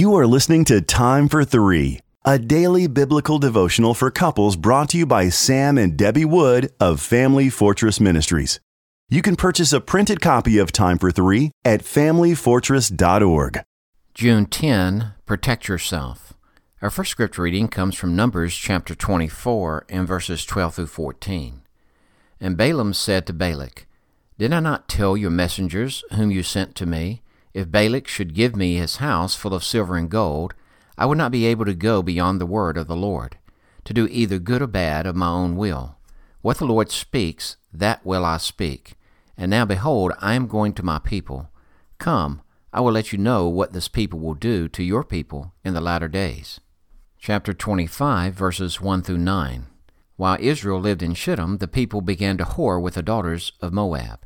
You are listening to Time for Three, a daily biblical devotional for couples brought to you by Sam and Debbie Wood of Family Fortress Ministries. You can purchase a printed copy of Time for Three at FamilyFortress.org. June 10 Protect Yourself. Our first scripture reading comes from Numbers chapter 24 and verses 12 through 14. And Balaam said to Balak, Did I not tell your messengers whom you sent to me? If Balak should give me his house full of silver and gold, I would not be able to go beyond the word of the Lord, to do either good or bad of my own will. What the Lord speaks, that will I speak. And now behold, I am going to my people. Come, I will let you know what this people will do to your people in the latter days. Chapter 25, verses 1 through 9. While Israel lived in Shittim, the people began to whore with the daughters of Moab.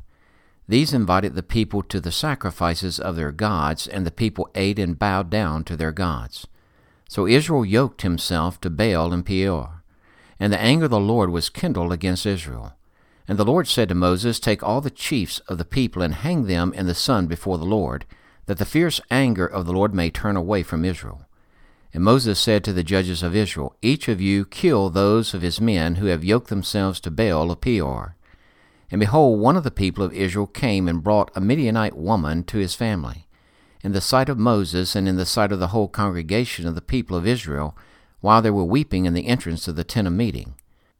These invited the people to the sacrifices of their gods, and the people ate and bowed down to their gods. So Israel yoked himself to Baal of Peor. And the anger of the Lord was kindled against Israel. And the Lord said to Moses, Take all the chiefs of the people and hang them in the sun before the Lord, that the fierce anger of the Lord may turn away from Israel. And Moses said to the judges of Israel, Each of you kill those of his men who have yoked themselves to Baal of Peor. And behold, one of the people of Israel came and brought a Midianite woman to his family. In the sight of Moses and in the sight of the whole congregation of the people of Israel, while they were weeping in the entrance of the tent of meeting.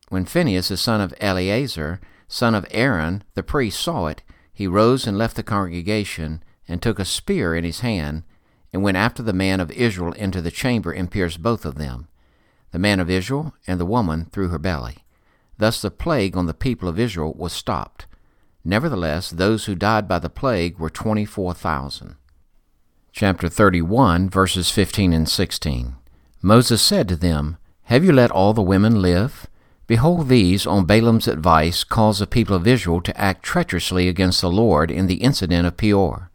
When Phinehas, the son of Eleazar, son of Aaron, the priest, saw it, he rose and left the congregation, and took a spear in his hand, and went after the man of Israel into the chamber and pierced both of them, the man of Israel and the woman through her belly. Thus the plague on the people of Israel was stopped. Nevertheless, those who died by the plague were 24,000. Chapter 31, verses 15 and 16. Moses said to them, Have you let all the women live? Behold, these, on Balaam's advice, caused the people of Israel to act treacherously against the Lord in the incident of Peor.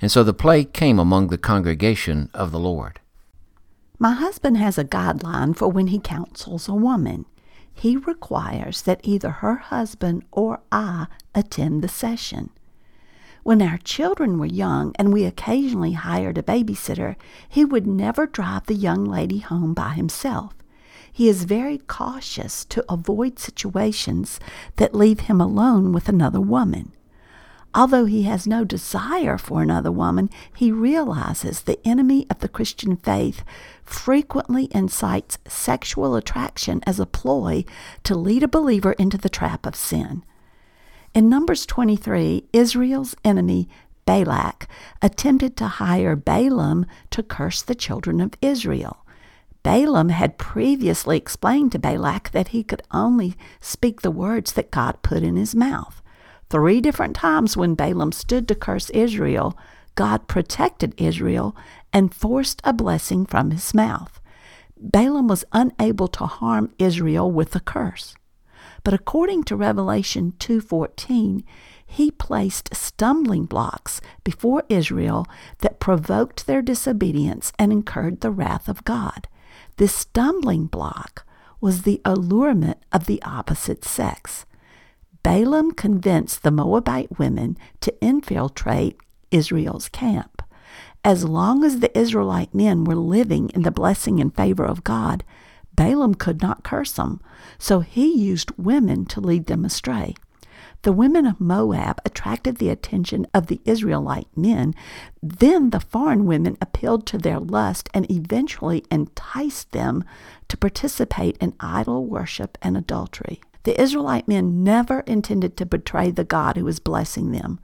And so the plague came among the congregation of the Lord. My husband has a guideline for when he counsels a woman he requires that either her husband or I attend the session. When our children were young and we occasionally hired a babysitter, he would never drive the young lady home by himself. He is very cautious to avoid situations that leave him alone with another woman. Although he has no desire for another woman, he realizes the enemy of the Christian faith frequently incites sexual attraction as a ploy to lead a believer into the trap of sin. In Numbers 23, Israel's enemy Balak attempted to hire Balaam to curse the children of Israel. Balaam had previously explained to Balak that he could only speak the words that God put in his mouth. Three different times when Balaam stood to curse Israel, God protected Israel and forced a blessing from his mouth. Balaam was unable to harm Israel with the curse. But according to Revelation 2:14, he placed stumbling blocks before Israel that provoked their disobedience and incurred the wrath of God. This stumbling block was the allurement of the opposite sex. Balaam convinced the Moabite women to infiltrate Israel's camp. As long as the Israelite men were living in the blessing and favor of God, Balaam could not curse them, so he used women to lead them astray. The women of Moab attracted the attention of the Israelite men. Then the foreign women appealed to their lust and eventually enticed them to participate in idol worship and adultery. The Israelite men never intended to betray the God who was blessing them,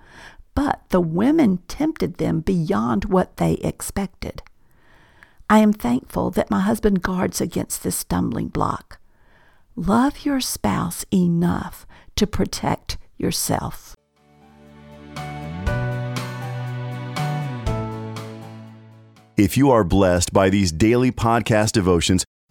but the women tempted them beyond what they expected. I am thankful that my husband guards against this stumbling block. Love your spouse enough to protect yourself. If you are blessed by these daily podcast devotions,